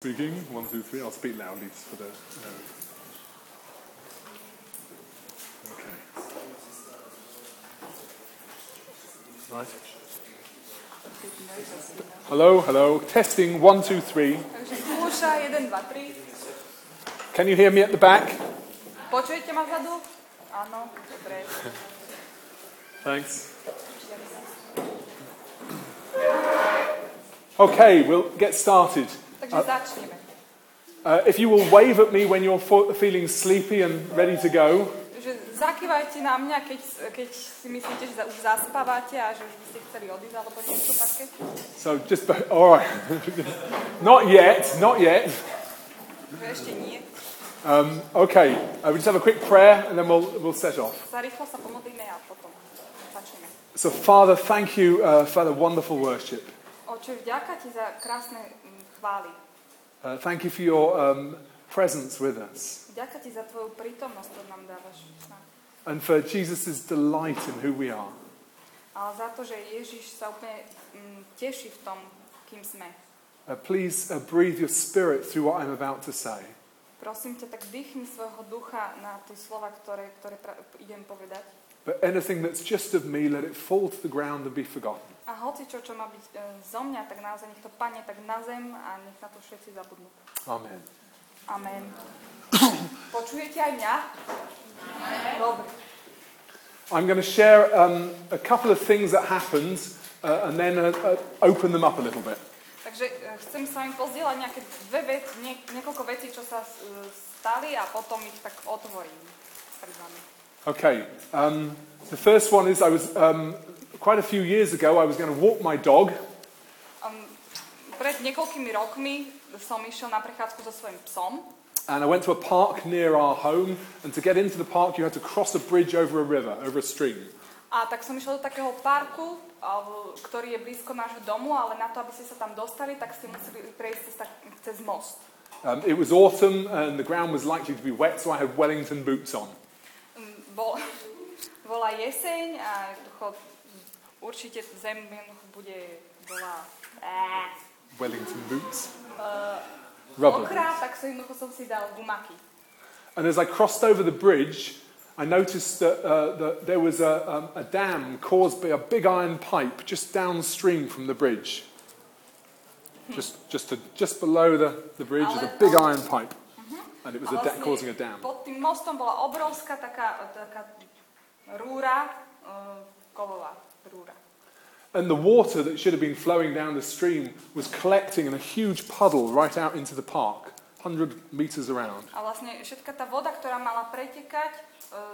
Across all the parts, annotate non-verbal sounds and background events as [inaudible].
Speaking, one, two, three. I'll speak loudly for the. Uh, okay. Right. Hello, hello. Testing one, two, three. Takže skúša, 1, 2, 3. Can you hear me at the back? Počujete ma vzadu? Áno, dobre. Thanks. Okay, we'll get started. Začneme. Uh, if you will wave at me when you're fo- feeling sleepy and ready to go, Takže zakývajte na mňa, keď, keď si myslíte, že už zaspávate a že už by ste chceli odísť alebo niečo také. so just all right. [laughs] not yet, not yet. Ešte nie. Um, okay, uh, we just have a quick prayer and then we'll we'll set off. Za rýchlo sa pomodlíme a potom začneme. So, Father, thank you uh, for the wonderful worship. Oče, vďaka ti za krásne chvály. Uh, thank you for your um, presence with us ti za tvoju prítomnosť, ktorú nám dávaš. and for Jesus' delight in who we are. Ale za to, že Ježiš sa úplne mm, teší v tom, kým sme. Uh, please uh, breathe your spirit through what I'm about to say. Prosím ťa, tak dýchni svojho ducha na tie slova, ktoré, ktoré pra- idem povedať. But anything that's just of me, let it fall to the ground and be forgotten. A hoci čo, čo má byť zo mňa, tak naozaj nech to padne tak na zem a nech na to všetci zabudnú. Amen. Amen. [coughs] Počujete aj mňa? Dobre. I'm going to share um, a couple of things that happened uh, and then uh, uh, open them up a little bit. Takže chcem s vami pozdieľať nejaké dve veci, nie, niekoľko vecí, čo sa stali a potom ich tak otvorím pred vami. Okay. Um, the first one is I was um, quite a few years ago. I was going to walk my dog, Um, pred niekoľkými rokmi som išiel na prechádzku so svojím psom and I went to a park near our home. And to get into the park, you had to cross a bridge over a river, over a stream. a tak som išiel do takého parku, ktorý je blízko nášho domu, ale na to, aby ste sa tam dostali, tak ste museli prejsť cez, tak, cez most. Um, it was autumn, and the ground was likely to be wet, so I had Wellington boots on. Mm, Bol, [laughs] bola jeseň a jednoducho určite jednoducho bude bola eh, Wellington boots. uh, Rubber. mokrá, tak som jednoducho som si dal gumaky. And as I crossed over the bridge, I noticed that, uh, that there was a, um, a dam caused by a big iron pipe just downstream from the bridge. Just, just, to, just below the, the bridge is a big iron pipe. And it was a A da- causing a dam. pod tým mostom bola obrovská taká, taká rúra, uh, kovová And the water that should have been flowing down the stream was collecting in a huge puddle right out into the park, 100 meters around. A vlastne všetka tá voda, ktorá mala pretekať uh,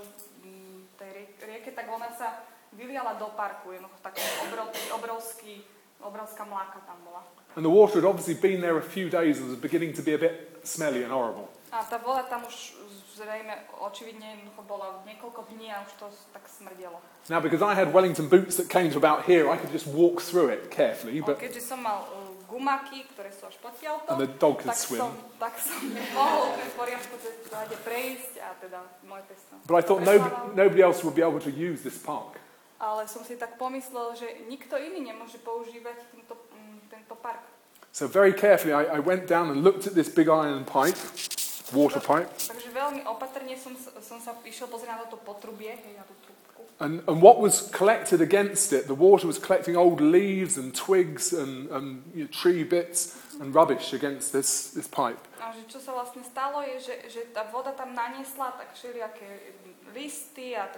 tej rieke, tak ona sa vyliala do parku. Jednoducho taký obrovský, obrovský, obrovská mláka tam bola. And the water had obviously been there a few days and was beginning to be a bit smelly and horrible. A tá voda tam už zrejme očividne jednoducho bola niekoľko dní a už to tak smrdelo. Now, because I had Wellington boots that came to about here, I could just walk through it carefully, Ale but keďže som mal uh, gumaky, ktoré sú až potiaľto, And the dog could tak, swim. som, tak som mohol v poriadku záde prejsť a teda môj pesto. But I thought nobody, nobody else would be able to use this park. Ale som si tak pomyslel, že nikto iný nemôže používať tento, mm, tento park. So very carefully, I, I went down and looked at this big iron pipe, water pipe, Takže veľmi opatrne som, som sa išiel pozrieť na toto potrubie, hej, na tú trúbku. and, and what was collected against it, the water was collecting old leaves and twigs and, and you know, tree bits and rubbish against this, this pipe. A že čo sa vlastne stalo je, že, že tá voda tam naniesla tak všelijaké listy a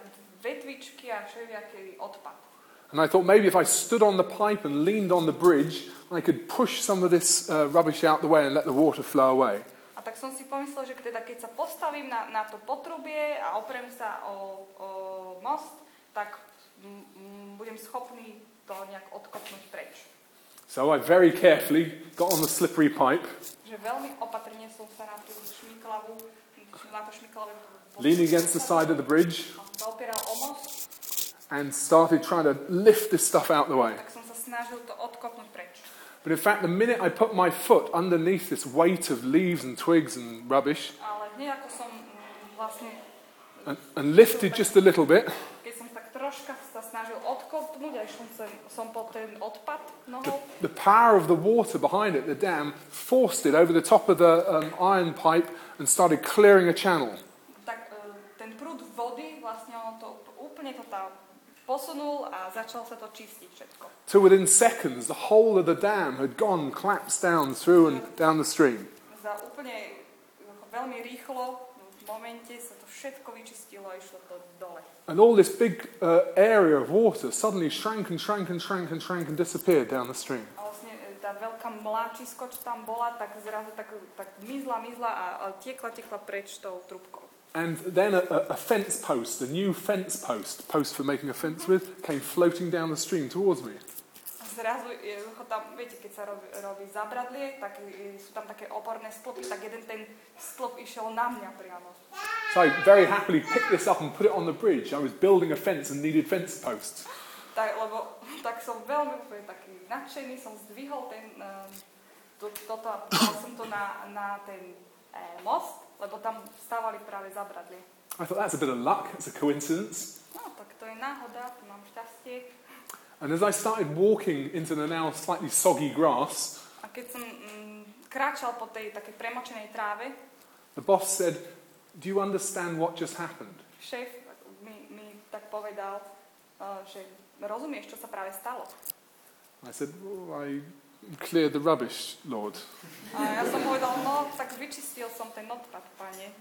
vetvičky a všelijaký odpad. And I thought maybe if I stood on the pipe and leaned on the bridge, I could push some of this uh, rubbish out the way and let the water flow away. Tak som si pomyslel, že teda keď sa postavím na, na to potrubie a oprem sa o, o most, tak m, m, budem schopný to nejak odkopnúť preč. So I very carefully got on the slippery pipe, Že veľmi opatrne som sa na tú šmiklavú, na to šmiklavé leaning against the side of the bridge, opieral o most, and started trying to lift this stuff out the way. tak som sa snažil to odkopnúť preč. But in fact, the minute I put my foot underneath this weight of leaves and twigs and rubbish Ale hneď ako som mm, and, and lifted just a little bit, keď som tak troška sa snažil odkop, stopnúť a išla som, som po ten odpad the, the power of the water behind it, the dam, forced it over the top of the um, iron pipe and started clearing a channel. Posunul a začal sa to čistiť všetko. So within seconds, the whole of the dam had gone, collapsed down through and down the stream. Za úplne veľmi rýchlo, v momente sa to všetko vyčistilo a išlo to dole. And all this big uh, area of water suddenly shrank and shrank and shrank and shrank and disappeared down the stream. A vlastne e, tá veľká mláčisko, čo tam bola, tak zrazu tak, tak mizla, mizla a, a tiekla, tiekla preč tou trubkou. And then a, a, fence post, a new fence post, post for making a fence with, came floating down the stream towards me. Zrazu, jednoducho tam, viete, keď sa robí, robí zabradlie, tak e, sú tam také oporné stĺpy, tak jeden ten stĺp išiel na mňa priamo. So I very happily picked this up and put it on the bridge. I was building a fence and needed fence posts. Tak, lebo [laughs] tak som veľmi úplne taký nadšený, som zdvihol ten, um, to, toto a dal som to na, na ten e, most, lebo tam stávali práve zabradlie. I thought that's a bit of luck, it's a coincidence. No, tak to je náhoda, tu mám šťastie. And as I started walking into the now slightly soggy grass, A keď som mm, kráčal po tej takej premočenej tráve, the boss said, Do you understand what just happened? šéf mi, mi tak povedal, uh, že rozumieš, čo sa práve stalo. I said, well, I cleared the rubbish, Lord. A ja som povedal, no, tak vyčistil som ten odpad, pane.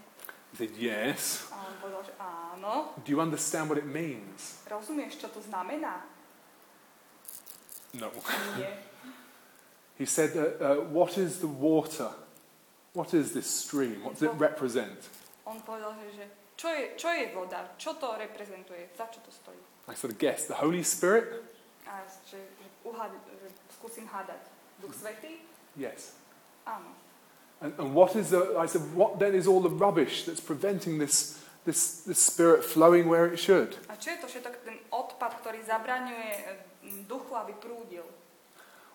He said, Yes. A on povedal, že áno. Do you understand what it means? Rozumieš, čo to znamená? No. Nie. He said, uh, uh, What is the water? What is this stream? What does it represent? On povedal, že, čo, je, čo je voda? Čo to reprezentuje? Za čo to stojí? I sort of guessed the Holy Spirit? A že, uhad, že skúsim hádať. Duch Svetý? Yes. Áno. And, and what is the, I said, what then is all the rubbish that's preventing this, this, this spirit flowing where it should? A čo je to všetok ten odpad, ktorý zabraňuje eh, duchu, aby prúdil?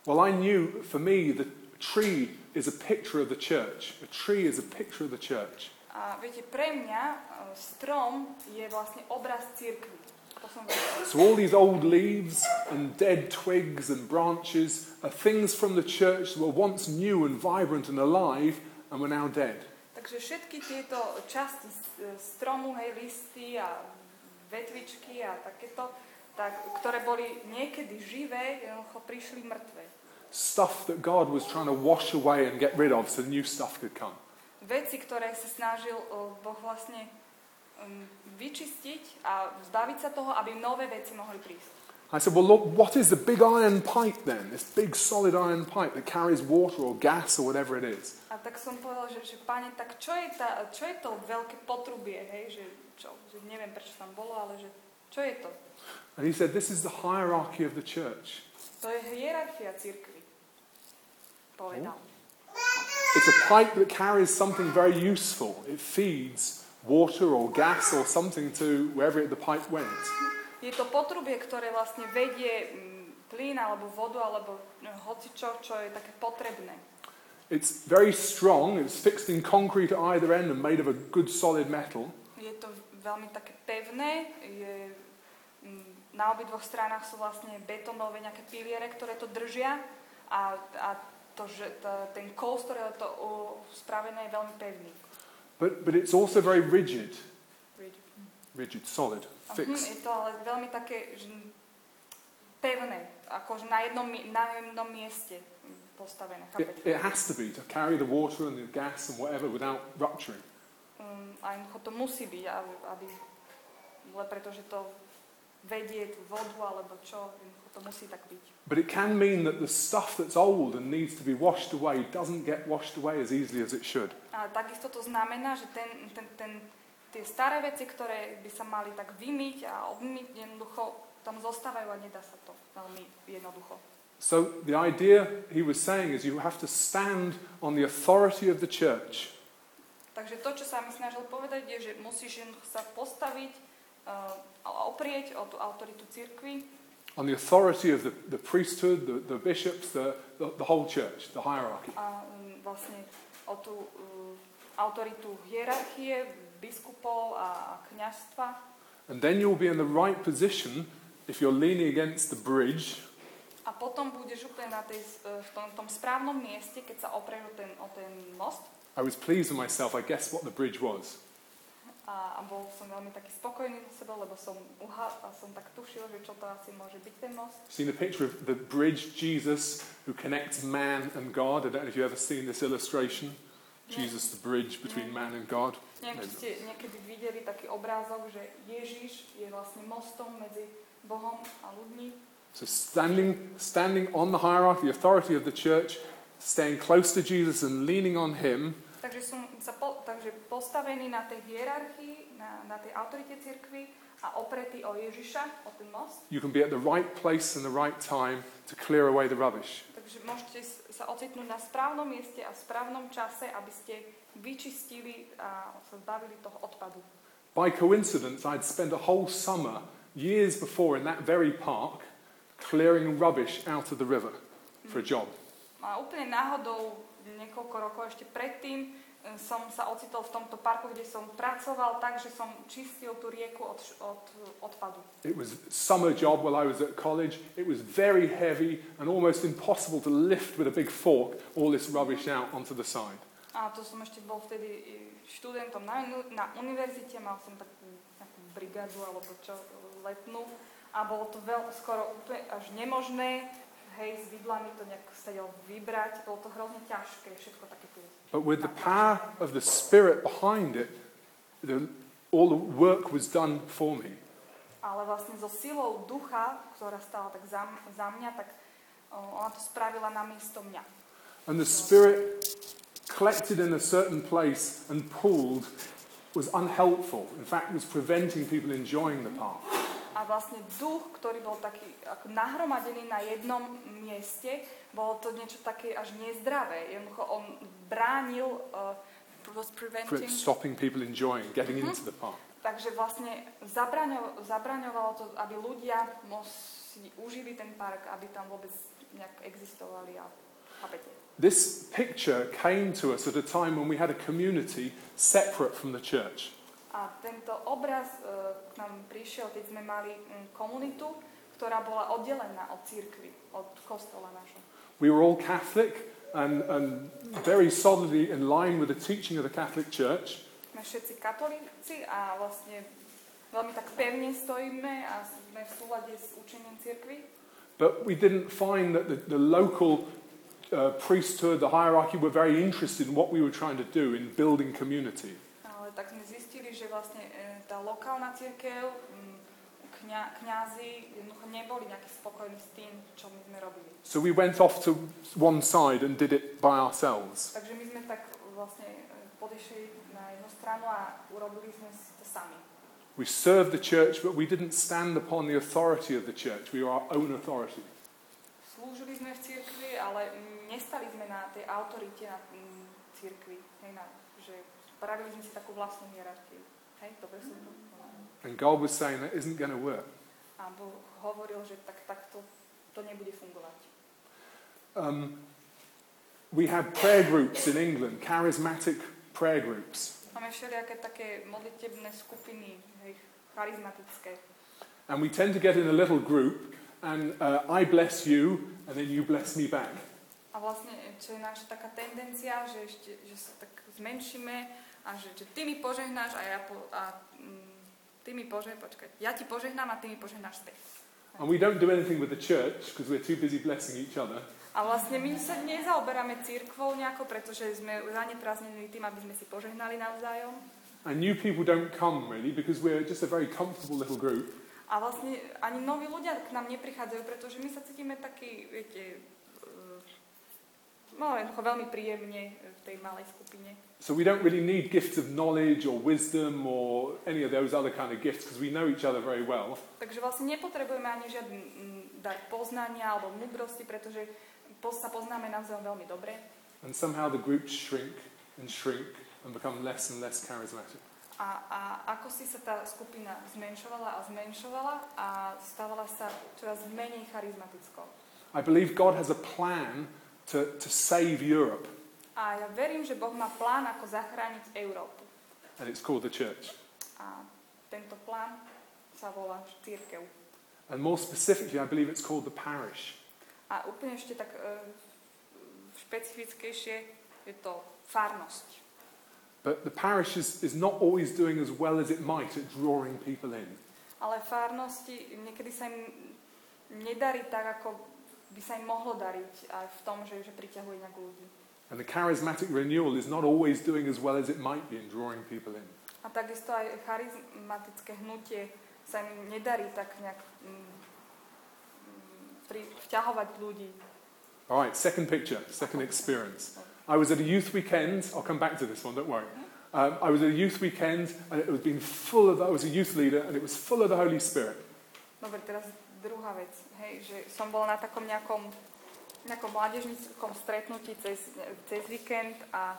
Well, I knew for me the tree is a picture of the church. A tree is a picture of the church. A viete, pre mňa eh, strom je vlastne obraz církvy. To som vedela. So all these old leaves and dead twigs and branches are things from the church that were once new and vibrant and alive and were now dead. Takže všetky tieto časti stromu, hej, listy a vetvičky a takéto, tak, ktoré boli niekedy živé, jednoducho prišli mŕtve. Stuff that God was trying to wash away and get rid of so new stuff could come. Veci, ktoré sa snažil Boh vlastne vyčistiť a zbaviť sa toho, aby nové veci mohli prísť. I said, Well, look, what is the big iron pipe then? This big solid iron pipe that carries water or gas or whatever it is. A tak som povedal, že, že pane, tak čo je, tá, čo je to veľké potrubie, hej, že, čo, že neviem, prečo tam bolo, ale že čo je to? And he said, This is the hierarchy of the church. To je hierarchia církvy. Povedal. It's a pipe that carries something very useful. It feeds water or gas or something to wherever the pipe went. Je to potrubie, ktoré vlastne vedie mm, plyn alebo vodu alebo no, hocičo, čo je také potrebné. It's very strong. It's fixed in concrete at either end and made of a good solid metal. Je to veľmi také pevné, je, mm, na obidvoch stranách sú vlastne betonové nejaké piliere, ktoré to držia a, a to, že tá, ten kol, z ktorého to uh, spravené, je veľmi pevný. But, but it's also very rigid. Rigid, solid, Mhm, fixed. je to ale veľmi také že, pevné, akože na jednom, na jednom mieste postavené. It, it has to be to carry the water and the gas and whatever without rupturing. Um, a jednoducho to musí byť, aby, aby, pretože to vedie tú vodu alebo čo, to musí tak byť. But it can mean that the stuff that's old and needs to be washed away doesn't get washed away as easily as it should. A takisto to znamená, že ten, ten, ten, tie staré veci, ktoré by sa mali tak vymyť a obmyť, jednoducho tam zostávajú a nedá sa to veľmi jednoducho. So the idea he was saying is you have to stand on the authority of the church. Takže to, čo sa mi snažil povedať, je, že musíš sa postaviť uh, oprieť o tú autoritu cirkvi, on the authority of the, the priesthood, the, the bishops, the, the, the whole church, the hierarchy. a um, vlastne o tú uh, autoritu hierarchie, biskupov a, a kniazstva. And then you'll be in the right position if you're leaning against the bridge, a potom budeš úplne na tej, e, v tom, tom správnom mieste, keď sa o ten, o ten most. I was pleased with myself. I guessed what the bridge was. A, a bol som veľmi taký spokojný so sebou, lebo som uhal a som tak tušil, že čo to asi môže byť ten most. Seen a picture of the bridge Jesus who connects man and God. I don't know if you've ever seen this illustration. Jesus, the bridge between man and God. Neviem, či ste niekedy videli taký obrázok, že Ježiš je vlastne mostom medzi Bohom a ľuďmi. So standing, standing on the hierarchy, the authority of the church, staying close to Jesus and leaning on Him, Takže som sa po, takže postavený na tej hierarchii, na, na tej autorite cirkvi a opretý o Ježiša, o ten most. you can be at the right place and the right time to clear away the rubbish. Takže môžete sa ocitnúť na správnom mieste a v správnom čase, aby ste vyčistili a sa zbavili toho odpadu. By coincidence, I'd spent a whole summer, years before, in that very park, clearing rubbish out of the river for a job. A úplne náhodou niekoľko rokov ešte predtým e, som sa ocitol v tomto parku, kde som pracoval tak, že som čistil tú rieku od, od odpadu. It was summer job while I was at college. It was very heavy and almost impossible to lift with a big fork all this rubbish out onto the side. A to som ešte bol vtedy e, študentom na, na univerzite, mal som takú nejakú brigádu alebo čo, letnú a bolo to veľ, skoro úplne až nemožné, hej, s vidlami to nejak sa dalo vybrať, bolo to hrozne ťažké, všetko také tu. But with the power of the Spirit behind it, the, all the work was done for me. Ale vlastne so silou ducha, ktorá stala tak za, za mňa, tak ona to spravila namiesto mňa. And the Spirit collected in a certain place and pulled was unhelpful. In fact, was preventing people enjoying the park. A vlastne duch, ktorý bol taký ako nahromadený na jednom mieste, bolo to niečo také až nezdravé. Jednoducho on bránil, uh, was preventing, stopping people enjoying getting into the park. takže vlastne zabraňo, zabraňovalo to, aby ľudia si užili ten park, aby tam vôbec nejak existovali a chápete. This picture came to us at a time when we had a community separate from the church. A tento obraz uh, k nám prišiel, keď sme mali komunitu, ktorá bola oddelená od církvy, od kostola našho. We were all Catholic and, and very solidly in line with the teaching of the Catholic Church. Sme všetci katolíci a vlastne veľmi tak pevne stojíme a sme v súlade s učením cirkvi. But we didn't find that the, the local uh, priesthood, the hierarchy, were very interested in what we were trying to do in building community. Tak sme zistili, že vlastne e, tá lokálna cirkev, mm, kňa, kňazi jednoducho neboli nejakí spokojní s tým, čo my sme robili. So we went off to one side and did it by ourselves. Takže my sme tak vlastne e, podišli na jednu stranu a urobili sme to sami. We served the church, but we didn't stand upon the authority of the church. We were our own authority. Slúžili sme v cirkvi, ale nestali sme na tej autorite na cirkvi. Na, spravili sme si takú vlastnú hierarchiu. Hej, dobre som to povedala. And God was saying that isn't going to work. A Boh hovoril, že tak, takto to nebude fungovať. Um, we had prayer groups in England, charismatic prayer groups. Máme všelijaké také modlitebné skupiny, hej, charizmatické. And we tend to get in a little group and uh, I bless you and then you bless me back. A vlastne, čo je naša taká tendencia, že, ešte, že sa tak zmenšíme a že, že ty mi požehnáš a ja po, a, mm, ty mi požeh, počkaj, ja ti požehnám a ty mi požehnáš späť. And we don't do anything with the church because we're too busy blessing each other. A vlastne my sa nezaoberáme církvou nejako, pretože sme zanepráznení tým, aby sme si požehnali navzájom. And new people don't come really because we're just a very comfortable little group. A vlastne ani noví ľudia k nám neprichádzajú, pretože my sa cítime taký, viete, no jednoducho veľmi príjemne v tej malej skupine. So we don't really need gifts of knowledge or wisdom or any of those other kind of gifts because we know each other very well. Takže vlastne nepotrebujeme ani žiadny dar poznania alebo múdrosti, pretože sa poznáme navzájom veľmi dobre. And somehow the groups shrink and shrink and become less and less charismatic. A, a ako si sa tá skupina zmenšovala a zmenšovala a stávala sa čoraz menej charizmatickou. I believe God has a plan to, to save Europe, A ja verím, že Boh má plán, ako zachrániť Európu. and it's called the church. A tento plán sa volá církev. And more specifically, I believe it's called the parish. A úplne ešte tak uh, špecifickejšie je to farnosť. But the parish is, is not always doing as well as it might at drawing people in. Ale farnosti niekedy sa im nedarí tak, ako by sa im mohlo dariť aj v tom, že, že priťahuje nejak ľudí. And the charismatic renewal is not always doing as well as it might be in drawing people in. A takisto aj charizmatické hnutie sa im nedarí tak nejak mm, mm, pri, vťahovať ľudí. All right, second picture, second experience. I was at a youth weekend. I'll come back to this one, don't worry. Um, I was at a youth weekend and it was been full of, I was a youth leader and it was full of the Holy Spirit. Dobre, teraz druhá vec. Hej, že som bol na takom nejakom, nejakom mládežníckom stretnutí cez, cez víkend a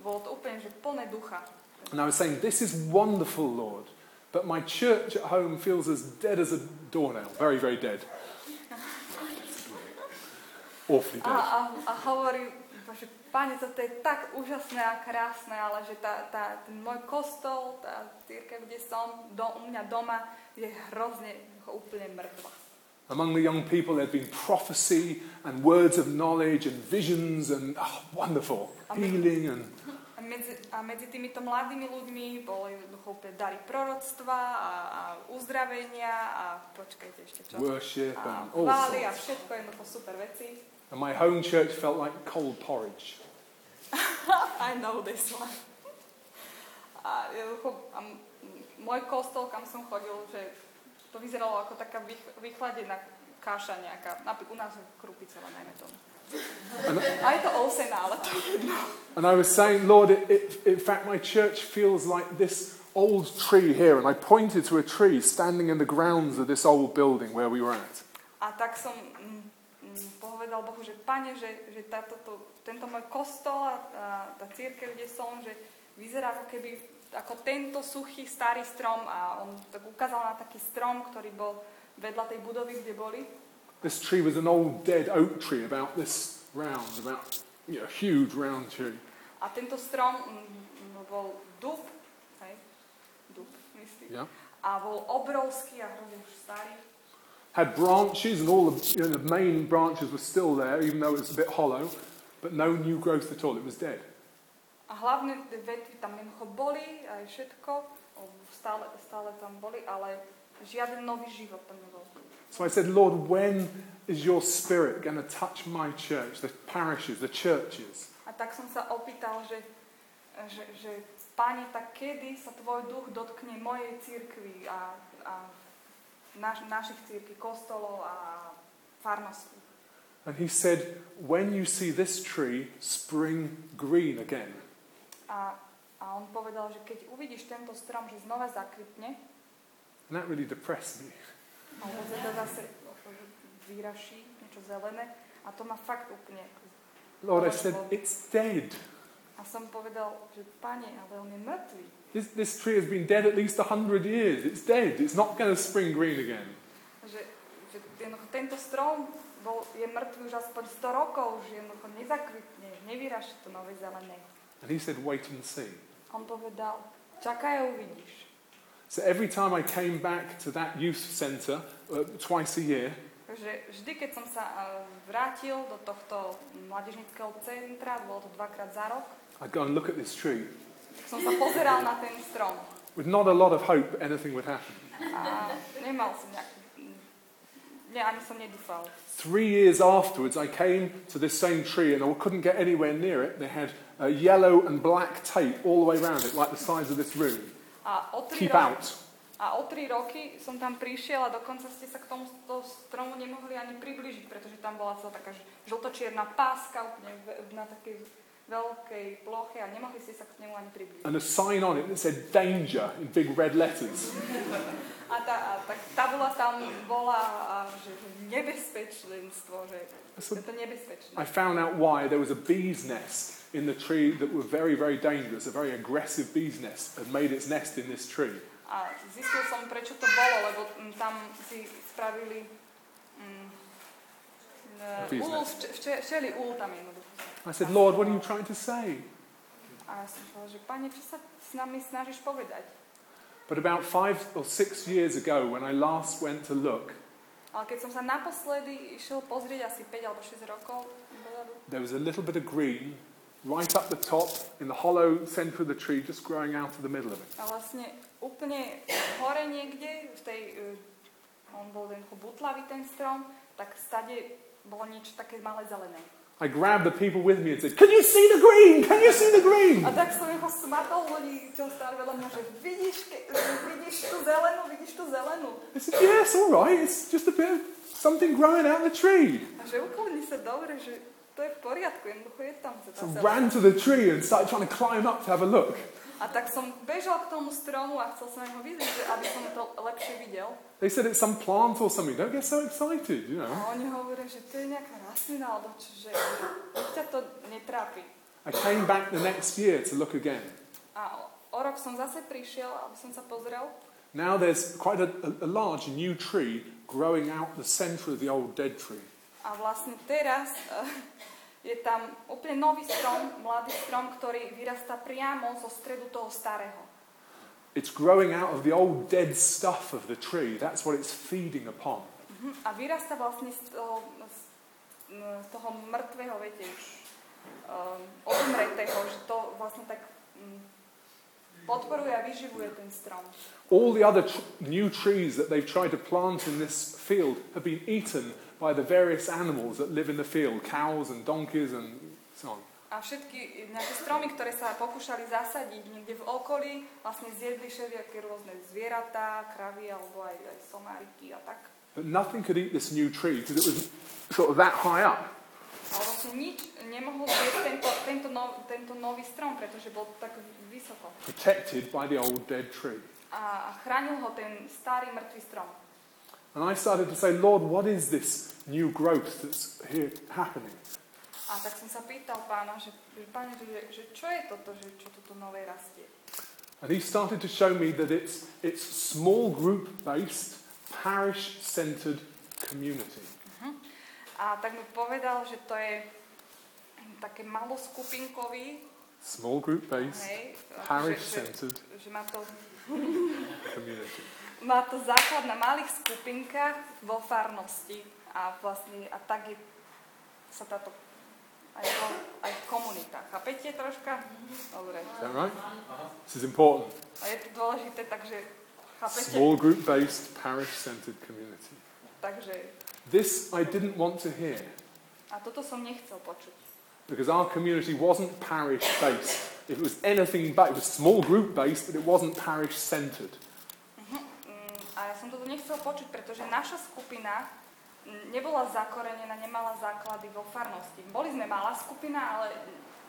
bolo to úplne že plné ducha. And I was saying, This is wonderful, Lord, but my church at home feels as dead as a doornail. Very, very dead. [laughs] Awfully A, dead. a, a hovorí, že Pane, toto je tak úžasné a krásne, ale že tá, tá, ten môj kostol, tá církev, kde som, do, u mňa doma, je hrozne. Among the young people, there'd been prophecy and words of knowledge and visions and oh, wonderful healing and A medzi, a medzi týmito mladými ľuďmi boli jednoducho úplne dary proroctva a, a uzdravenia a počkajte ešte čo. worship A and all chvály a všetko jednoducho super veci. And my home church felt like cold porridge. [laughs] I know this one. A jednoducho, a môj kostol, kam som chodil, že to vyzeralo ako taká vych- vychladená káša nejaká. Napríklad u nás ale najmä tomu. A je to ousená, ale to je jedno. And I was saying, Lord, it, it, in fact, my church feels like this old tree here. And I pointed to a tree standing in the grounds of this old building where we were at. A tak som mm, mm, povedal Bohu, že pane, že, že táto, to, tento môj kostol a, a tá církev, kde som, že vyzerá ako keby ako tento suchý starý strom a on tak ukázal na taký strom, ktorý bol vedľa tej budovy, kde boli. This tree was an old dead oak tree about this round, about you know, a huge round tree. A tento strom mm, mm, bol dub, hej, dub, myslím, Yeah. a bol obrovský a hrozne už starý. Had branches, and all the, you know, the main branches were still there, even though it was a bit hollow, but no new growth at all. It was dead. A hlavné tie vetvy tam jednoducho boli, aj všetko, stále, stále tam boli, ale žiaden nový život tam nebol. So I said, Lord, when is your spirit going to touch my church, the parishes, the churches? A tak som sa opýtal, že, že, že Pane, tak kedy sa Tvoj duch dotkne mojej církvy a, a naš, našich církví, kostolov a farností. And he said, when you see this tree spring green again, A, a on povedal, že keď uvidíš tento strom, že znova zakvitne, and that really depressed me. a on teda zase vyraší niečo zelené, a to ma fakt úplne... Lord, I said, it's dead. A som povedal, že Pane, ale on je mŕtvý. This, this tree has been dead at least 100 years. It's dead. It's not going to spring green again. Že, že tento strom bol, je mŕtvý už aspoň 100 rokov, že jednoducho nezakvitne, nevyraší to nové zelené. And he said, wait and see. On povedal, čakaj a uvidíš. So every time I came back to that youth centre uh, twice a year, vždy, keď som sa uh, vrátil do tohto mládežnického centra, bolo to dvakrát za rok, I'd go and look at this tree som sa pozeral na ten strom. with not a lot of hope anything would happen. A nemal som. Ne, ani som nedúfal. Three years afterwards, I came to this same tree and I couldn't get anywhere near it. They had uh, yellow and black tape all the way around it, like the size of this room. A o tri Keep roky, out. a o tri roky som tam prišiel a dokonca ste sa k tomu to stromu nemohli ani približiť, pretože tam bola celá taká žltočierna páska na takej veľkej ploche a nemohli ste sa k nemu ani približiť. And a sign on it that said danger in big red letters. A tá, a tá tabula tam bola, a, že nebezpečenstvo, že So je to nebezpečné. I found out why there was a bee's nest in the tree that were very, very dangerous. A very aggressive bee's nest had made its nest in this tree. A zistil som, prečo to bolo, lebo mm, tam si spravili mm, úl, vče, vče, včeli úl tam jednoducho. I said, Lord, what are you trying to say? A ja som povedal, že pane, čo sa s nami snažíš povedať? But about five or six years ago, when I last went to look, Ale keď som sa naposledy išiel pozrieť asi 5 alebo 6 rokov dozadu, there was a little bit of green right up the top in the hollow center of the tree, just growing out of the middle of it. a vlastne úplne hore niekde, v tej, uh, on bol ten butlavý ten strom, tak stade bolo niečo také malé zelené. I grabbed the people with me and said, Can you see the green? Can you see the green? A tak som ho smatol ľudí, čo stále vedľa mňa, že vidíš, ke, vidíš tú zelenú, vidíš tú zelenú. I said, Yes, all right. It's just a bit of something growing out of the tree. A že uklidni sa dobre, že to je v poriadku, jednoducho je tam. So ran to the tree and started trying to climb up to have a look. A tak som bežal k tomu stromu a chcel som ho vidieť, že aby som to lepšie videl. They said it's some plant or something. Don't get so excited, you know. A oni hovoria, že to je nejaká rastlina, alebo čo, že ťa to netrápi. I came back the next year to look again. A o, o rok som zase prišiel, aby som sa pozrel. Now there's quite a, a, a large new tree growing out the centre of the old dead tree. A vlastne teraz eh, je tam úplne nový strom, mladý strom, ktorý vyrastá priamo zo stredu toho starého. It's growing out of the old dead stuff of the tree. That's what it's feeding upon. Mhm. A vyrastá vlastne z toho, z, toho mŕtvého, viete, už um, odumretého, že to vlastne tak um, podporuje a vyživuje ten strom. All the other tr- new trees that they've tried to plant in this field have been eaten by the various animals that live in the field cows and donkeys and so on. A všetky nejaké stromy, ktoré sa pokúšali zasadiť niekde v okolí, vlastne zjedli všelijaké rôzne zvieratá, kravy alebo aj, aj somáriky a tak. But nothing could eat this new tree because it was sort of that high up. Ale vlastne nič nemohol zjesť tento, tento, nov, tento nový strom, pretože bol tak vysoko. protected by the old dead tree. A, chránil ho ten starý mŕtvý strom. And I started to say, Lord, what is this new growth that's here happening? A tak som sa pýtal pána, že, že páne, že, že čo je toto, že čo toto nové rastie. And he started to show me that it's, it's small group based, parish centered community. A tak mi povedal, že to je také maloskupinkový, Small group based, hej, parish že, že, centered že community. Má to základ na malých skupinkách vo farnosti a vlastne a tak je, sa táto aj, aj v komunitách. Chápete troška? Dobre. Is that right? This is important. A je to dôležité, takže chápete? Small group based, parish centered community. Takže This I didn't want to hear a toto som nechcel počuť. because our community wasn't parish based. It was anything but, it was small group based, but it wasn't parish centered. A ja som toto nechcel počuť, pretože naša skupina nebola zakorenená, nemala základy vo farnosti. Boli sme malá skupina, ale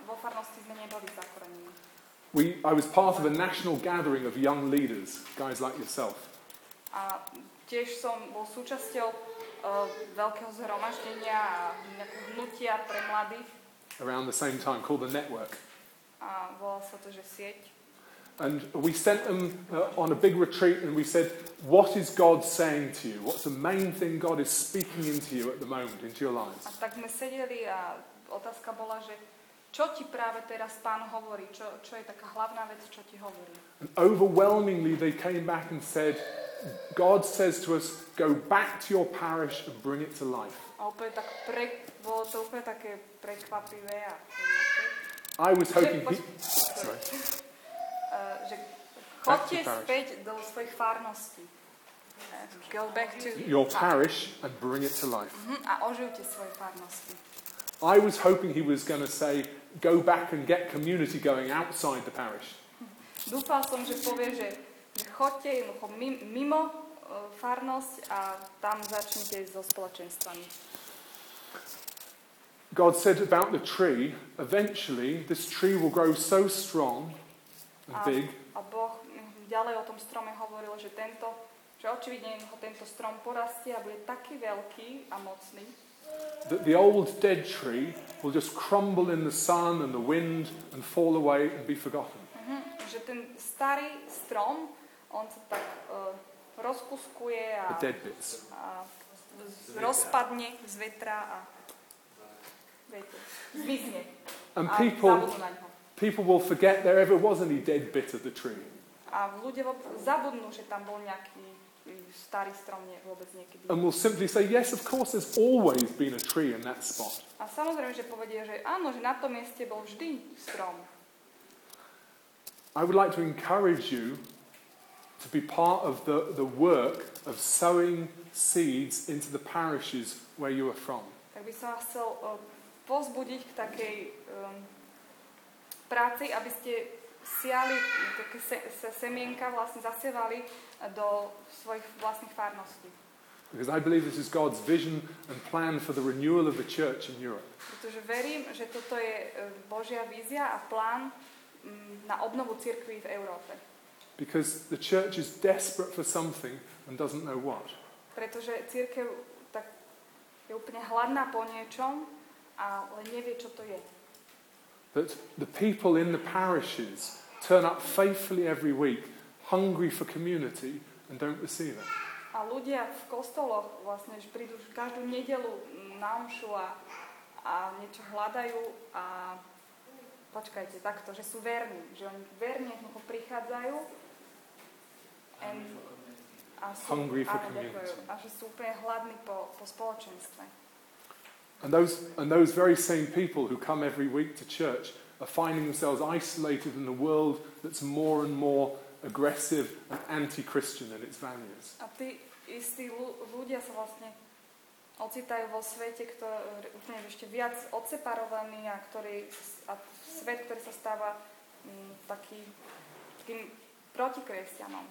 vo farnosti sme neboli zakorenení. We, I was part of a national gathering of young leaders, guys like yourself. A tiež som bol súčasťou uh, veľkého zhromaždenia a hnutia pre mladých. around the same time called the Network. A volá sa to, že sieť. And we sent them uh, on a big retreat and we said, What is God saying to you? What's the main thing God is speaking into you at the moment, into your lives? A tak sme sedeli a otázka bola, že čo ti práve teraz pán hovorí? Čo, čo je taká hlavná vec, čo ti hovorí? And overwhelmingly, they came back and said, God says to us, Go back to your parish and bring it to life. A úplne tak pre, bolo to úplne také prekvapivé a. I was hoping. He, sorry. [laughs] že chodte späť do svojich farností. Go back to your parish and bring it to life. Mhm, a oživte svoje farnosti. I was hoping he was going to say, Go back and get community going outside the parish. Dúfal som, že povie, že, že chodte jednoducho mimo farnosť a tam začnite so spoločenstvami. God said about the tree, eventually this tree will grow so strong and big a Boh ďalej o tom strome hovoril, že tento, že očividne jednoducho tento strom porastie a bude taký veľký a mocný, that the old dead tree will just crumble in the sun and the wind and fall away and be forgotten. Mhm, že ten starý strom, on sa tak uh, rozkuskuje a, The a z- rozpadne z vetra a viete, zmizne. And a people. People will forget there ever was any dead bit of the tree. A ľudia zabudnú, že tam bol nejaký mm, starý strom nie, vôbec niekedy. And will simply say, yes, of course, there's always been a tree in that spot. A samozrejme, že povedia, že áno, že na tom mieste bol vždy strom. I would like to encourage you to be part of the, the work of sowing seeds into the parishes where you are from. Tak by som vás chcel uh, pozbudiť k takej um, práci, aby ste siali také se, se, semienka, vlastne zasievali do svojich vlastných farností. Because I believe this is God's vision and plan for the renewal of the church in Europe. Pretože verím, že toto je uh, Božia vízia a plán um, na obnovu cirkví v Európe. Because the church is desperate for something and doesn't know what. Pretože církev tak je úplne hladná po niečom, ale nevie, čo to je. That the people in the parishes turn up faithfully every week, hungry for community, and don't receive it. A ľudia v kostoloch vlastne, že prídu každú nedelu na omšu a, a niečo hľadajú a počkajte, takto, že sú verní, že oni verne jednoducho prichádzajú and, a sú, Hungry for áno, community. ďakujem, a že sú úplne hladní po, po spoločenstve. And those, and those very same people who come every week to church are finding themselves isolated in a world that's more and more aggressive and anti Christian in its values. A tí istí ľu- ľudia sa vlastne ocitajú vo svete, ktorý úplne ešte viac odseparovaný a, ktorý, a svet, ktorý sa stáva mm, taký, takým protikresťanom.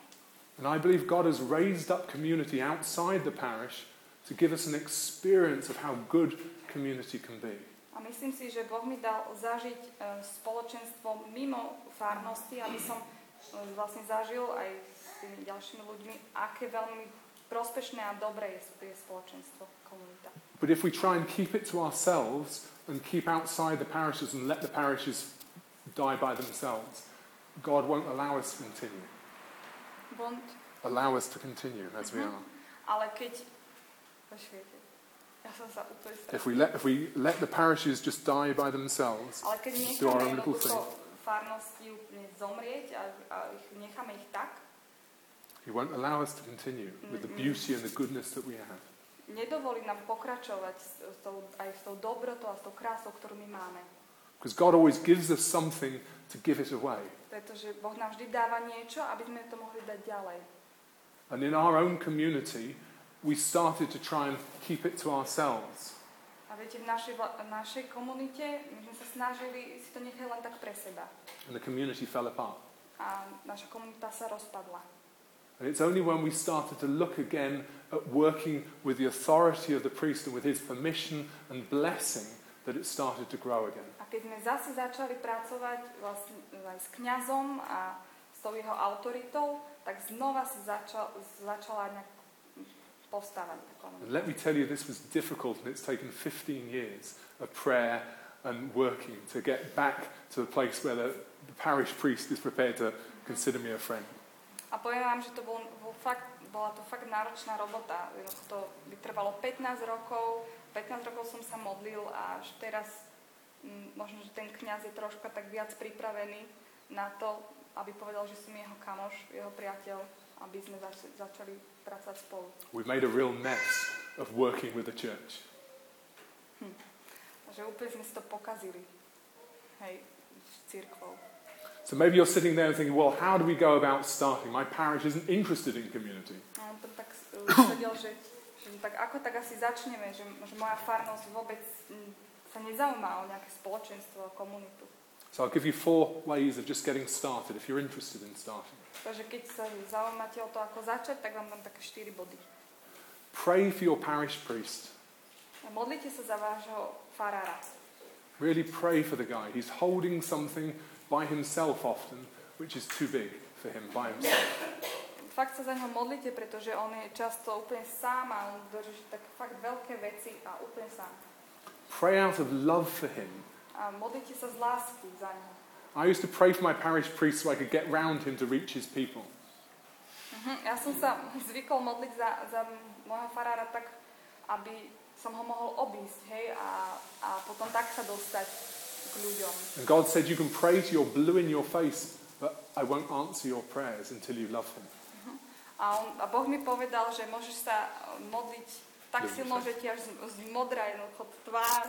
And I believe God has raised up community outside the parish to give us an experience of how good community can be. A myslím si, že Boh mi dal zažiť e, spoločenstvo mimo farnosti, aby som e, vlastne zažil aj s tými ďalšími ľuďmi, aké veľmi prospešné a dobré je, je spoločenstvo, komunita. But if we try and keep it to ourselves and keep outside the parishes and let the parishes die by themselves, God won't allow us to continue. Bond, Allow us to continue as we Mhm. are. ale keď... Počujete, ja som sa úplne If we let if we let the parishes just die by themselves, Ale keď do our necháme own little jednoducho thing, farnosti úplne zomrieť a, a ich necháme ich tak, He won't allow us to continue with the beauty and the goodness that we have. nedovolí nám pokračovať s, s tou, aj s tou dobrotou a s tou krásou, ktorú my máme. Because God always gives us something to give it away. Pretože Boh nám vždy dáva niečo, aby sme to mohli dať ďalej. And in our own community, we started to try and keep it to ourselves. A viete, v našej, v našej komunite my sme sa snažili si to nechať len tak pre seba. And the community fell apart. A naša komunita sa rozpadla. And it's only when we started to look again at working with the authority of the priest and with his permission and blessing that it started to grow again. A keď sme zase začali pracovať vlastne s kňazom a s tou jeho autoritou, tak znova sa začal, začala nejak And let me tell you, this was difficult and it's taken 15 years of prayer and working to get back to the place where the, the parish priest is prepared to consider me a friend. A poviem vám, že to bol, bol fakt, bola to fakt náročná robota. To by trvalo 15 rokov. 15 rokov som sa modlil a až teraz mm, možno, že ten kňaz je troška tak viac pripravený na to, aby povedal, že som jeho kamoš, jeho priateľ, aby sme zač- začali pracovať spolu. We made a real mess of working with the church. Hm. Úplne sme si to pokazili. Hej, s církvou. So maybe you're sitting there and thinking, well, how do we go about starting? My parish isn't interested in community. A on tak eh, sedel, že, že tak ako tak asi začneme, že, že moja farnosť vôbec hm, sa nezaujíma o nejaké spoločenstvo, komunitu. So I'll give you four ways of just getting started if you're interested in starting. Takže keď sa zaujímate o to, ako začať, tak vám dám také 4 body. Pray for your parish priest. A modlite sa za vášho farára. Really pray for the guy. He's holding something by himself often, which is too big for him by himself. Fakt sa za neho modlite, pretože on je často úplne sám a on drží tak fakt veľké veci a úplne sám. Pray out of love for him. A modlite sa z lásky za neho. I used to pray for my parish priest so I could get round him to reach his people. Mhm, Ja som sa zvykol modliť za, za môjho farára tak, aby som ho mohol obísť, hej, a, a potom tak sa dostať k ľuďom. And God said you can pray to your blue in your face but I won't answer your prayers until you love him. A, on, a Boh mi povedal, že môžeš sa modliť tak Ľubíš silno, že ti až z- jednoducho tvár,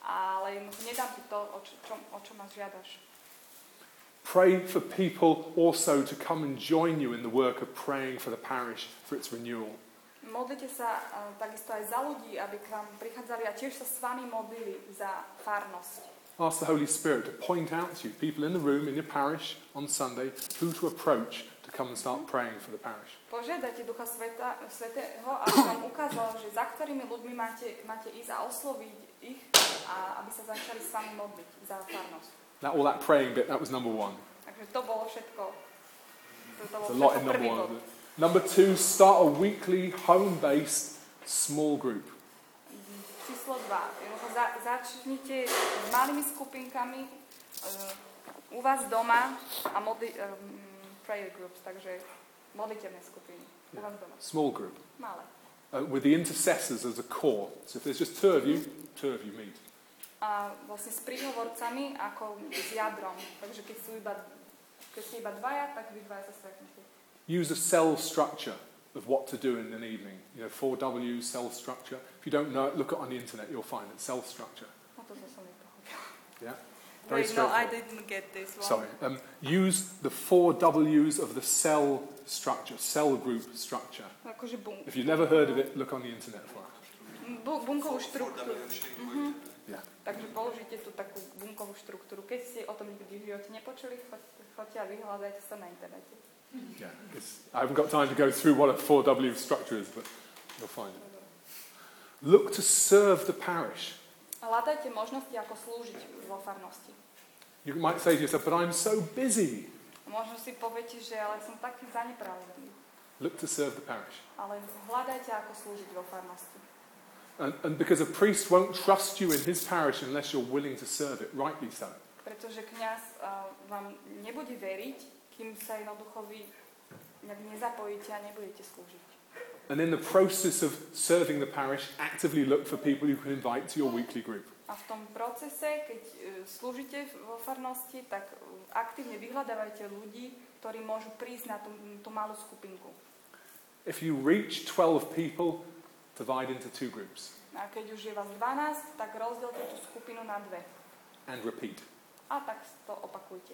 ale jednoducho nedám ti to, o čo, o čo ma žiadaš. Pray for people also to come and join you in the work of praying for the parish for its renewal. Modlite sa eh, takisto aj za ľudí, aby k vám prichádzali a tiež sa s vami modlili za farnosť. Ask the Holy Spirit to point out to you, people in the room, in your parish on Sunday, who to approach to come and start praying for the parish. Požiadajte Ducha Sveta, Svetého, aby vám ukázal, že za ktorými ľuďmi máte, máte ísť a osloviť ich a aby sa začali s vami modliť za farnosť. That, all that praying bit, that was number one. Takže to bolo všetko. To, to bol There's a lot všetko in number prvý one. bod. isn't it? Number two, start a weekly home-based small group. Číslo 2. Jednoducho za, začnite s malými skupinkami uh, u vás doma a modli, um, prayer groups, takže modlitevné skupiny u vás doma. Small group. Malé. Uh, with the intercessors as a core. So if there's just two of you, two of you meet. A vlastne s príhovorcami ako s jadrom. Takže keď sú iba, keď sú iba dvaja, tak vy dvaja sa stretnete. Use a cell structure of what to do in an evening. You know, 4W cell structure. If you don't know it, look it on the internet, you'll find it. Cell structure. No to som nepochopila. Yeah? Very Wait, no, I straightforward. didn't get this one. Sorry. Um, use the four W's of the cell structure, cell group structure. If you've never heard of it, look on the internet for it. bunkovú štruktúru. Yeah. Takže položíte tú takú bunkovú štruktúru. Keď ste o tom nikdy v živote nepočuli, choďte, a vyhľadajte sa na internete. Yeah. I haven't got time to go through what a 4W structure is, but you'll find it. Look to serve the parish. Hľadajte možnosti, ako slúžiť vo farnosti. You might say to yourself, but I'm so busy. Možno si poviete, že ale som taký zanepravený. Look to serve the parish. Ale hľadajte, ako slúžiť vo farnosti. And, and because a priest won't trust you in his parish unless you're willing to serve it, rightly so. Pretože kňaz uh, vám nebude veriť, kým sa jednoducho vy nezapojíte a nebudete slúžiť. And in the process of serving the parish, actively look for people you can invite to your weekly group. A v tom procese, keď uh, slúžite vo farnosti, tak uh, aktívne vyhľadávajte ľudí, ktorí môžu prísť na tú, tú malú skupinku. If you reach 12 people, divide into two groups A keď už je vás 12, tak rozdielte tú skupinu na dve. and repeat. A tak to opakujte.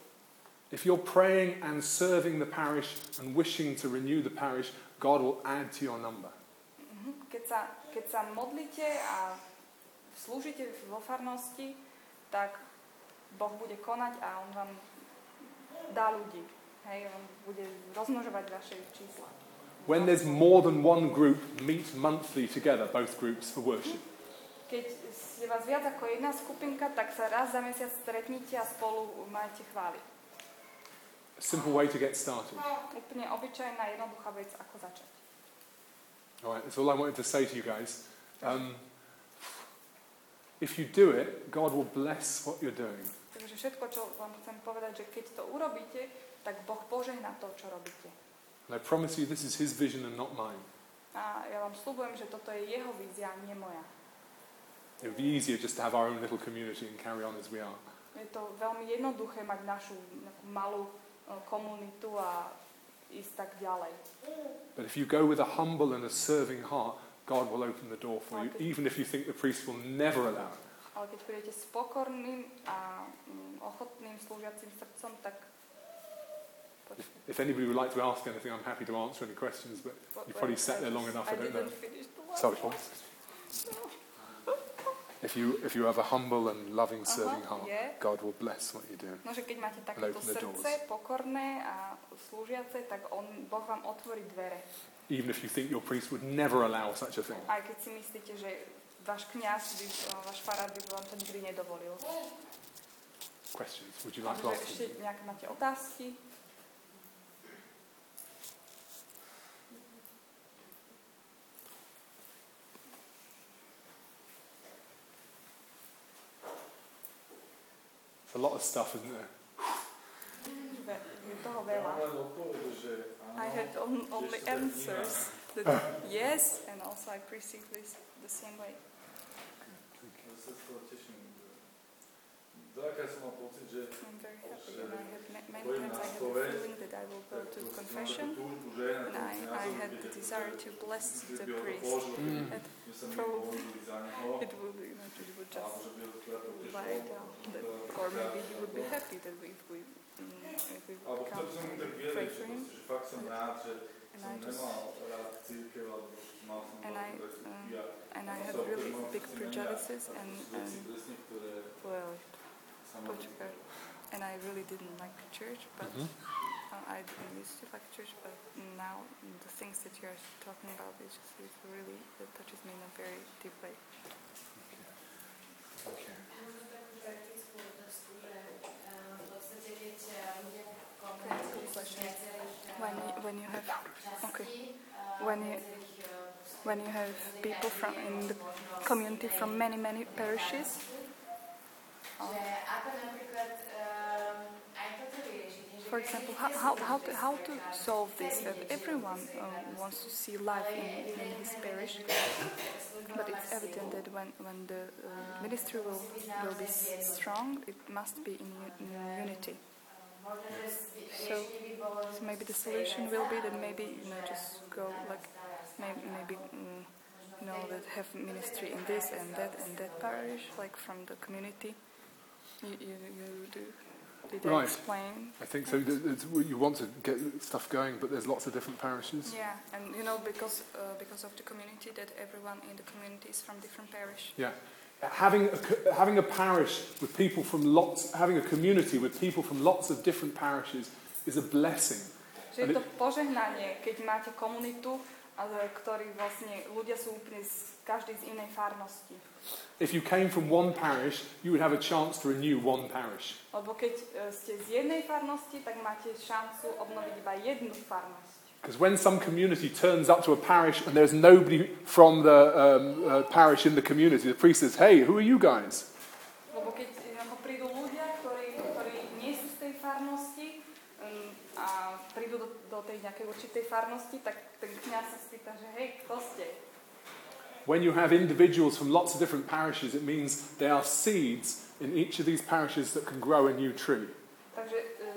If you're praying and serving the parish and wishing to renew the parish, God will add to your number. Mhm. Keď sa, keď sa modlíte a slúžite vo farnosti, tak Boh bude konať a On vám dá ľudí. Hej, On bude rozmnožovať vaše čísla. When there's more than one group, meet monthly together, both groups, for worship. Keď je vás viac ako jedna skupinka, tak sa raz za mesiac stretnite a spolu majte chváli. A simple way to get started. Úplne obyčajná, jednoduchá vec, ako začať. All right, that's all I wanted to say to you guys. Um, if you do it, God will bless what you're doing. Takže všetko, čo vám chcem povedať, že keď to urobíte, tak Boh požehná to, čo robíte. And I promise you, this is His vision and not mine. A ja vám slúbujem, že toto je jeho vízia, nie moja. It would be easier just to have our own little community and carry on as we are. Je to veľmi jednoduché mať našu malú e, komunitu a ísť tak ďalej. But if you go with a humble and a serving heart, God will open the door for you, even if you think the priest will never allow it. Ale keď budete s pokorným a mm, ochotným slúžiacim srdcom, tak If, if anybody would like to ask anything, I'm happy to answer any questions, but you've probably sat there long enough, I don't know. didn't finish the last Sorry. Paul. If you, if you have a humble and loving serving heart, je. God will bless what you do. No, že keď máte takéto open the doors. srdce, pokorné a slúžiace, tak on, Boh vám otvorí dvere. Even if you think your priest would never allow such a thing. Aj keď si myslíte, že váš kňaz, by, váš farár by vám to nikdy nedovolil. Questions? Would you like to ask ešte nejaké máte otázky? Of stuff, isn't there? Ve- Je toho veľa. len odpoveď, že áno, I had on, only answers. That yes, and also I perceive this the same way. Ja Така съм почит, че I'm very happy and I have many times I have a feeling that I will go to confession. and I, I had the desire to bless the priest. Mm. and probably it would you know, it would just lie down that, or maybe he would be happy that we, we, mm, if we come and pray for him. and I just and I um, and I have really big prejudices and, and um, well sa ma počkaj. And I really didn't like church, but Mhm. uh, I didn't used to like church, but now the things that you are talking about, it just it really it touches me in a very deep way. Okay. Možno takú praktickú otázku, že v podstate keď ľudia v komunite sú z viacerých When you, when you have okay. eh, When you- when you have people from in the community from many many parishes, že ako napríklad eh, aj toto vyriešiť. že for example, how, how, how, to, how to solve this that everyone um, wants to see life in, in his parish, but it's evident that when, when the uh, ministry will, will be strong, it must be in, in unity. S- So- riešenie by bolo, že So maybe the solution will be that maybe you know just go like za, raz za, maybe maybe mm, you know that have ministry in this and that and that parish, like from the community. You you, you do. Did I Right. explain? I think so. It's, you want to get stuff going, but there's lots of different parishes. Yeah, and you know because uh, because of the community that everyone in the community is from different parish. Yeah. Having a, having a parish with people from lots, having a community with people from lots of different parishes is a blessing. Že je to požehnanie, keď máte komunitu, ale ktorí vlastne ľudia sú úplne z z inej farnosti. If you came from one parish, you would have a chance to renew one parish. Lebo keď e, ste z jednej farnosti, tak máte šancu obnoviť iba jednu farnosť. Because when some community turns up to a parish and there's nobody from the um, uh, parish in the community, the priest says, Hey, who are you guys? Lebo keď do, tej nejakej určitej farnosti, tak ten kniaz sa spýta, že hej, kto ste? When you have individuals from lots of different parishes, it means there are seeds in each of these parishes that can grow a new tree. Takže e,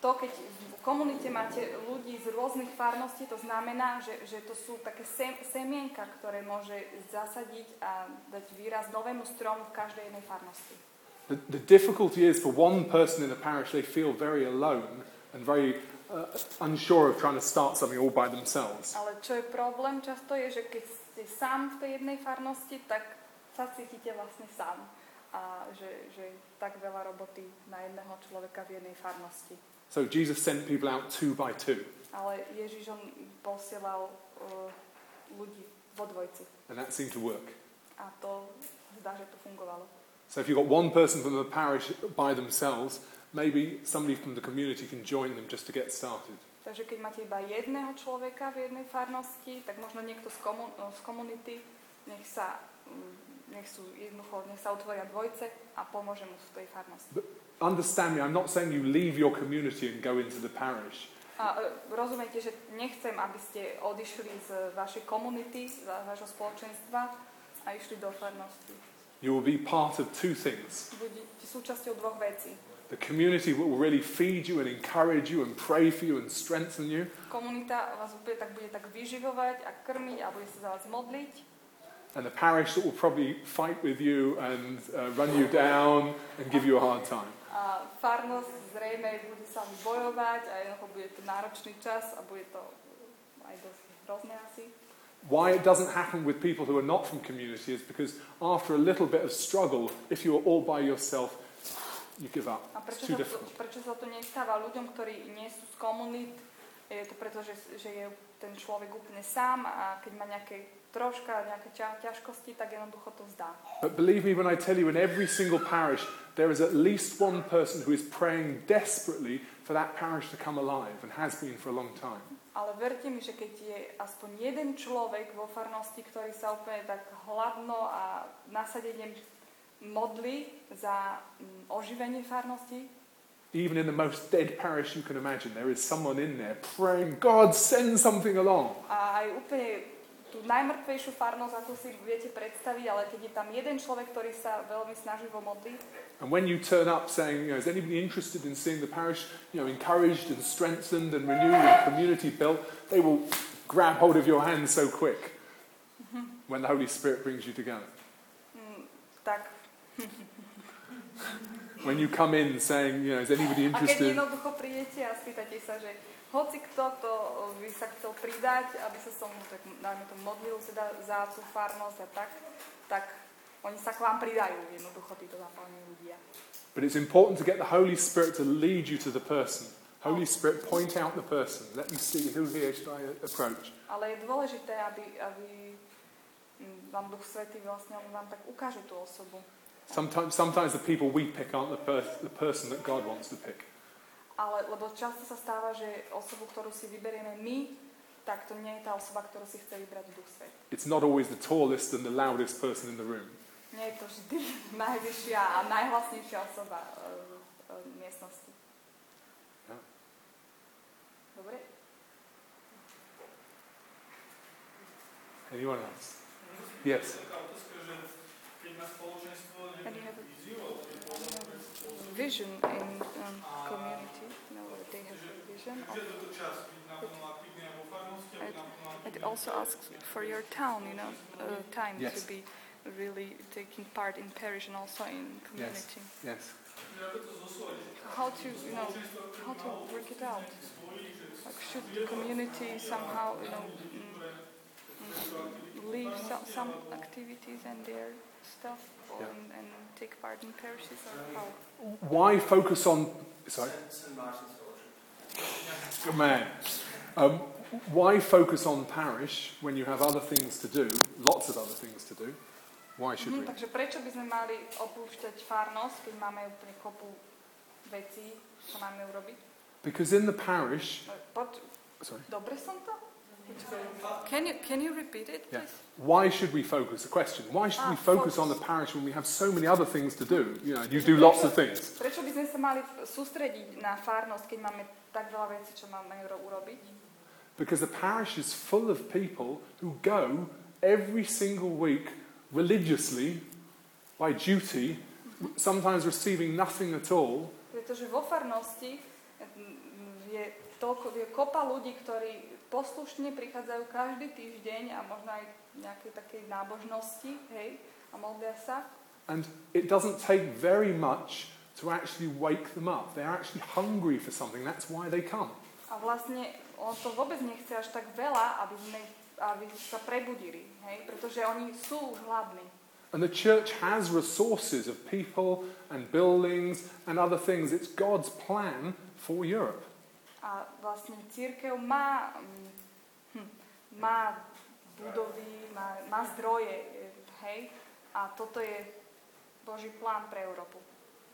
to, keď v komunite máte ľudí z rôznych farností, to znamená, že, že to sú také sem, semienka, ktoré môže zasadiť a dať výraz novému stromu v každej jednej farnosti. The, the difficulty is for one person in a parish, they feel very alone and very uh, unsure of trying to start something all by themselves. Ale čo je problém často je, že keď ste sám v tej jednej farnosti, tak sa cítite vlastne sám. A že, že tak veľa roboty na jedného človeka v jednej farnosti. So Jesus sent people out two by two, Ale Ježiš on posielal uh, ľudí vo dvojci. and that seemed to work. A to zdá, že to fungovalo. So if you've got one person from the parish by themselves, maybe somebody from the community can join them just to get started. Takže keď máte iba jedného človeka v jednej farnosti, tak možno niekto z, komu- z komunity, nech sa, mm, nech sú jednoducho, nech sa otvoria dvojce a pomôže mu v tej farnosti. Understand me, I'm not saying you leave your community and go into the parish. A e, rozumiete, že nechcem, aby ste odišli z vašej komunity, z vášho spoločenstva a išli do farnosti. You will be part of two things. Budete súčasťou dvoch vecí. The community will really feed you and encourage you and pray for you and strengthen you. Komunita vás úplne tak bude tak vyživovať a krmiť a bude sa za vás modliť. And the parish that will probably fight with you and uh, run you down and give you a hard time. A farnosť zrejme bude sa bojovať a jednoducho bude to náročný čas a bude to aj dosť hrozné asi. Why it doesn't happen with people who are not from community is because after a little bit of struggle, if you are all by yourself, you give up. A prečo sa, to, prečo sa to nestáva ľuďom, ktorí nie sú z komunít? Je to preto, že, že je ten človek úplne sám a keď má nejaké troška, nejaké ťa, ťažkosti, tak jednoducho to vzdá. But believe me when I tell you, in every single parish, there is at least one person who is praying desperately for that parish to come alive and has been for a long time. Ale verte mi, že keď je aspoň jeden človek vo farnosti, ktorý sa úplne tak hladno a nasadením modlí za mm, oživenie farnosti, Even in the most dead parish you can imagine, there is someone in there praying, God, send something along. A aj úplne tú najmrtvejšiu farnosť, ako si viete predstaviť, ale keď je tam jeden človek, ktorý sa veľmi snaživo modlí, And when you turn up saying, you know, is anybody interested in seeing the parish, you know, encouraged and strengthened and renewed and community built, they will grab hold of your hand so quick when the Holy Spirit brings you together. mm, tak [laughs] When you come in saying, you know, is anybody A keď interested? jednoducho prídete a spýtate sa, že hoci kto to by sa chcel pridať, aby sa som, tak dajme to, modlil teda za tú farnosť a tak, tak oni sa k vám pridajú, jednoducho títo zapálení ľudia. But it's important to get the Holy Spirit to lead you to the person. Holy Spirit, point out the person. Let me see who here should I approach. Ale je dôležité, aby, aby mm, vám Duch Svetý vlastne on vám tak ukáže tú osobu. Sometimes, sometimes the people we pick aren't the, per- the person that God wants to pick. Ale, lebo často sa stáva, že osobu, ktorú si vyberieme my, tak to nie je tá osoba, ktorú si chce vybrať Duch Svetý. It's not always the tallest and the loudest person in the room. Nie je to vždy [laughs] najvyššia a najhlasnejšia osoba uh, miestnosti. Ja. Dobre? Anyone else? Yes. Taká otázka, že keď má spoločenstvo And you have nejakú a- víziu, alebo nejakú Vision in um, community. No, they have a vision. že toto čas, byť naplno aktívny aj vo farnosti, alebo naplno It also asks for your town, you know, uh, time to be really taking part in parish and also in community. Yes. že ako to zosúľadiť. How to, you know, how to work it out. Like should the community somehow, you know, mm, mm, leave some, some activities and their stuff or, Yeah. and, and take part in parishes or how? Why focus on. Sorry? Good man. Um, why focus on parish when you have other things to do, lots of other things to do? Why should Mhm, we? takže prečo by sme mali opúšťať farnosť, keď máme úplne kopu vecí, čo máme urobiť? Because in the parish. Poď, Sorry. dobre som to? Can you, can you repeat it, Yeah. Why should we focus? The question. Why should we Ah, focus on the parish when we have so many other things to do? You know, you do lots of things. Prečo by sme sa mali sústrediť na farnosť, keď máme tak veľa vecí, čo máme urobiť? Because the parish is full of people who go every single week religiously by duty, sometimes receiving nothing at all, Pretože vo farnosti mm, je, toľko, je kopa ľudí, ktorí poslušne prichádzajú každý týždeň a možno aj nejakej takej nábožnosti, hej, a modlia sa. and it doesn't take very much to actually wake them up. They're actually hungry for something. That's why they come. A vlastne on to vôbec nechce až tak veľa, aby, sme, aby sa prebudili, hej, pretože oni sú už hladní. And the church has resources of people and buildings and other things. It's God's plan for Europe. A vlastne církev má, mm, hm, má budovy, má, má zdroje, hej, a toto je Boží plán pre Európu.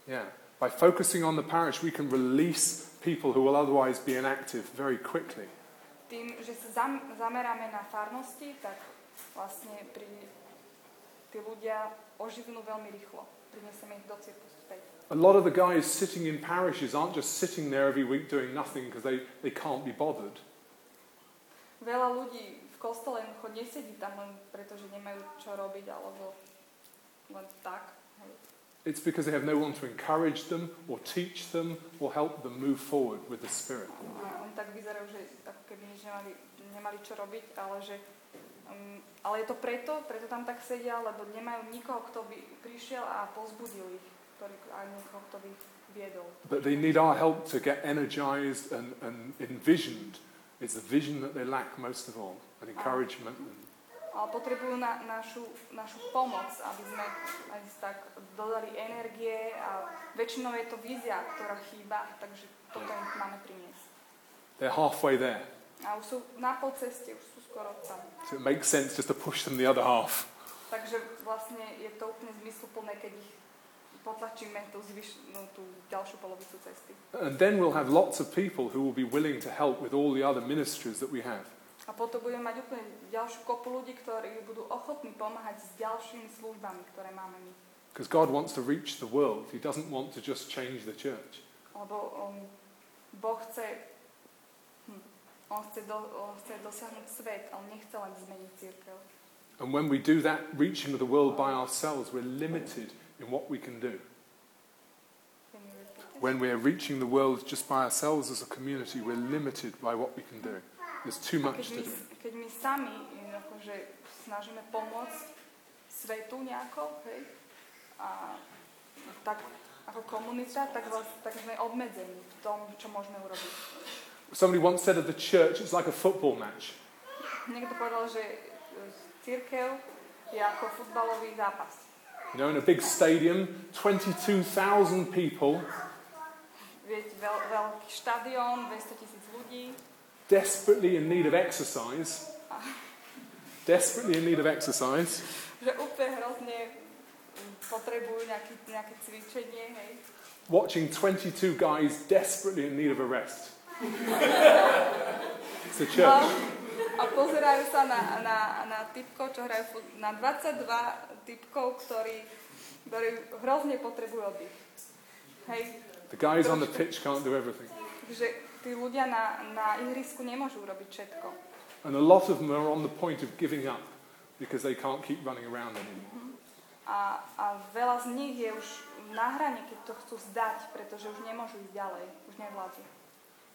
Yeah. By focusing on the parish, we can release people who will otherwise be inactive very quickly. Tým, že sa zam, zameráme na farnosti, tak vlastne pri, tí ľudia oživnú veľmi rýchlo. Prinesieme ich do cirku späť. A lot of the guys sitting in parishes aren't just sitting there every week doing nothing because they, they can't be bothered. Veľa ľudí v kostole jednoducho nesedí tam len preto, že nemajú čo robiť, alebo len tak. It's because they have no one to encourage them or teach them or help them move forward with the Spirit. A tak vyzerajú, že ako keby nič nemali, nemali čo robiť, ale že um, ale je to preto, preto tam tak sedia, lebo nemajú nikoho, kto by prišiel a pozbudil ich, But they need our help to get energized and, and envisioned. It's the vision that they lack most of all, and encouragement. And, Ale potrebujú na, našu, našu pomoc, aby sme aj tak dodali energie a väčšinou je to vízia, ktorá chýba, takže toto im máme priniesť. they're halfway there. A už sú na polceste, už sú skoro tam. So it makes sense just to push them the other half. Takže vlastne je to úplne zmysluplné, keď ich potlačíme tú, zvyš, tú ďalšiu polovicu cesty. And then we'll have lots of people who will be willing to help with all the other ministries that we have. A potom budeme mať úplne ďalšiu kopu ľudí, ktorí budú ochotní pomáhať s ďalšími službami, ktoré máme my. Because God wants to reach the world. He doesn't want to just change the church. Lebo um, Boh chce hm, On chce, do, on chce dosiahnuť svet, on nechce len zmeniť církev. And when we do that, reaching of the world by ourselves, we're limited in what we can do. Can you repeat it? When we're reaching the world just by ourselves as a community, we're limited by what we can do. There's too much to do. keď my sami akože snažíme pomôcť svetu nejako, hej, a tak ako komunita, tak, tak sme obmedzení v tom, čo môžeme urobiť. Somebody once said of the church, it's like a football match. Niekto povedal, že církev je ako futbalový zápas. You know, in a big stadium, 22,000 people Viete, veľ, veľký štadión, 200 tisíc ľudí, desperately in need of exercise. Desperately in need of exercise. že úplne hrozne potrebujú nejaký, nejaké cvičenie, hej. Watching 22 guys desperately in need of a rest. [laughs] It's A, church. A pozerajú sa na, na, na typkov, čo hrajú na 22 typkov, ktorí, ktorí hrozne potrebujú oddych. Hej. The guys on the pitch can't do everything. Takže tí ľudia na, na ihrisku nemôžu urobiť všetko. And a lot of them are on the point of giving up because they can't keep running around anymore. A, a veľa z nich je už na hrane, keď to chcú zdať, pretože už nemôžu ísť ďalej, už nevládzu.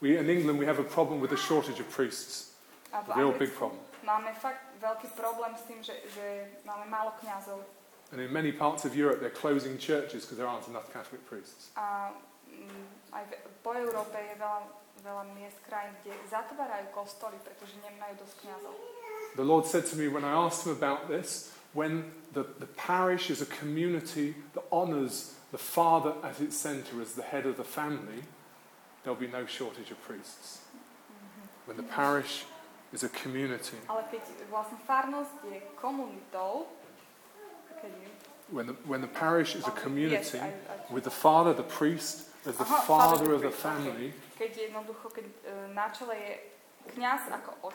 We, in England, we have a problem with the shortage of priests. A A real big problem. máme fakt veľký problém s tým, že, že máme málo kňazov. And in many parts of Europe, they're closing churches because there aren't enough Catholic priests. A mm, aj v, po Európe je veľa, veľa miest, krajín, kde zatvárajú kostoly, pretože nemajú dosť kňazov. The Lord said to me when I asked him about this, when the, the parish is a community that honours the father at its centre as the head of the family, there'll be no shortage of priests. When the parish is a community, Ale keď vlastne farnosť je komunitou, when the, when the parish is a community yes, I- I- with the father, the priest, as the Aha, father father, of the family, keď jednoducho, keď na čele je kňaz ako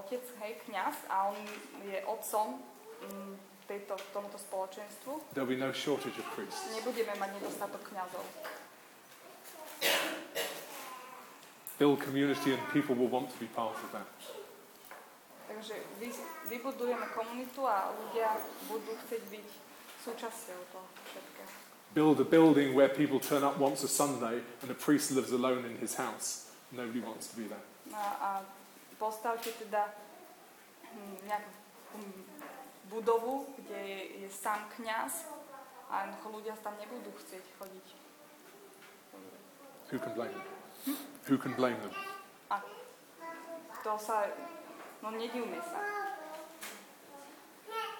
otec, hej, kňaz a on je otcom mm, tejto, tomuto spoločenstvu, there'll be no shortage of priests. nebudeme mať nedostatok kňazov. Build community and people will want to be part of that. Takže vy, vybudujeme komunitu a ľudia budú chcieť byť súčasťou toho všetkého. Build a building where people turn up once a Sunday and a priest lives alone in his house. Nobody wants to be that. A, a postavte teda hm, nejakú hm, budovu, kde je, je sám kňaz a ľudia tam nebudú chcieť chodiť. Who can blame them? Who can blame them? A to sa,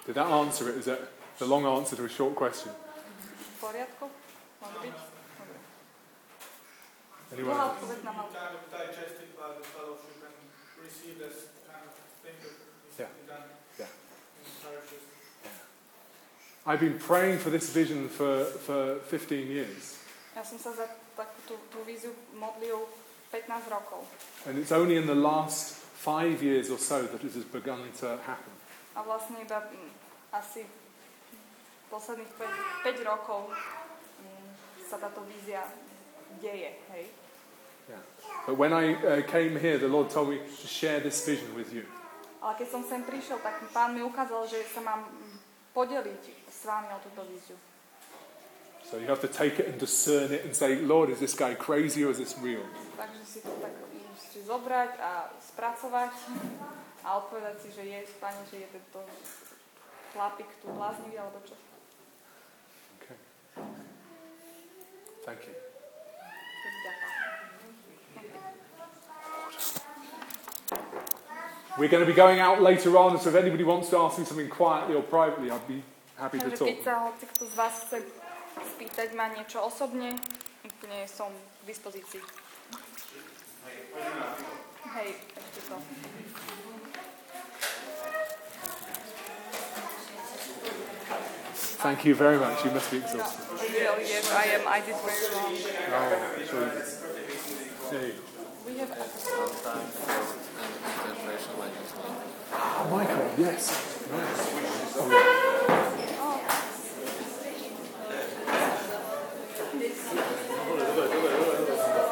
Did that answer it? That the long answer to a short question? Anyone else? Yeah. Yeah. I've been praying for this vision for, for 15 years. And it's only in the last five years or so that it has begun to happen. A vlastne iba mm, asi posledných 5, 5 rokov mm, sa táto vízia deje, hej. But when I uh, came here, the Lord told me to share this vision with you. Ale keď som sem prišiel, tak pán mi ukázal, že sa mám podeliť s vami o túto víziu. So you have to take it and discern it and say, Lord, is this guy crazy or is this real? Takže si to tak musíte zobrať a spracovať a odpovedať si, že je, pane, že je tento chlapík tu bláznivý alebo čo. Okay. Thank you. We're going to be going out later on, so if anybody wants to ask me something quietly or privately, I'd be happy to talk. keď sa hoci kto z vás chce spýtať ma niečo osobne, úplne som k dispozícii. Thank you very much. You must be exhausted. Yes, I am. I did very well. Oh, We have oh, Michael, yes. Oh,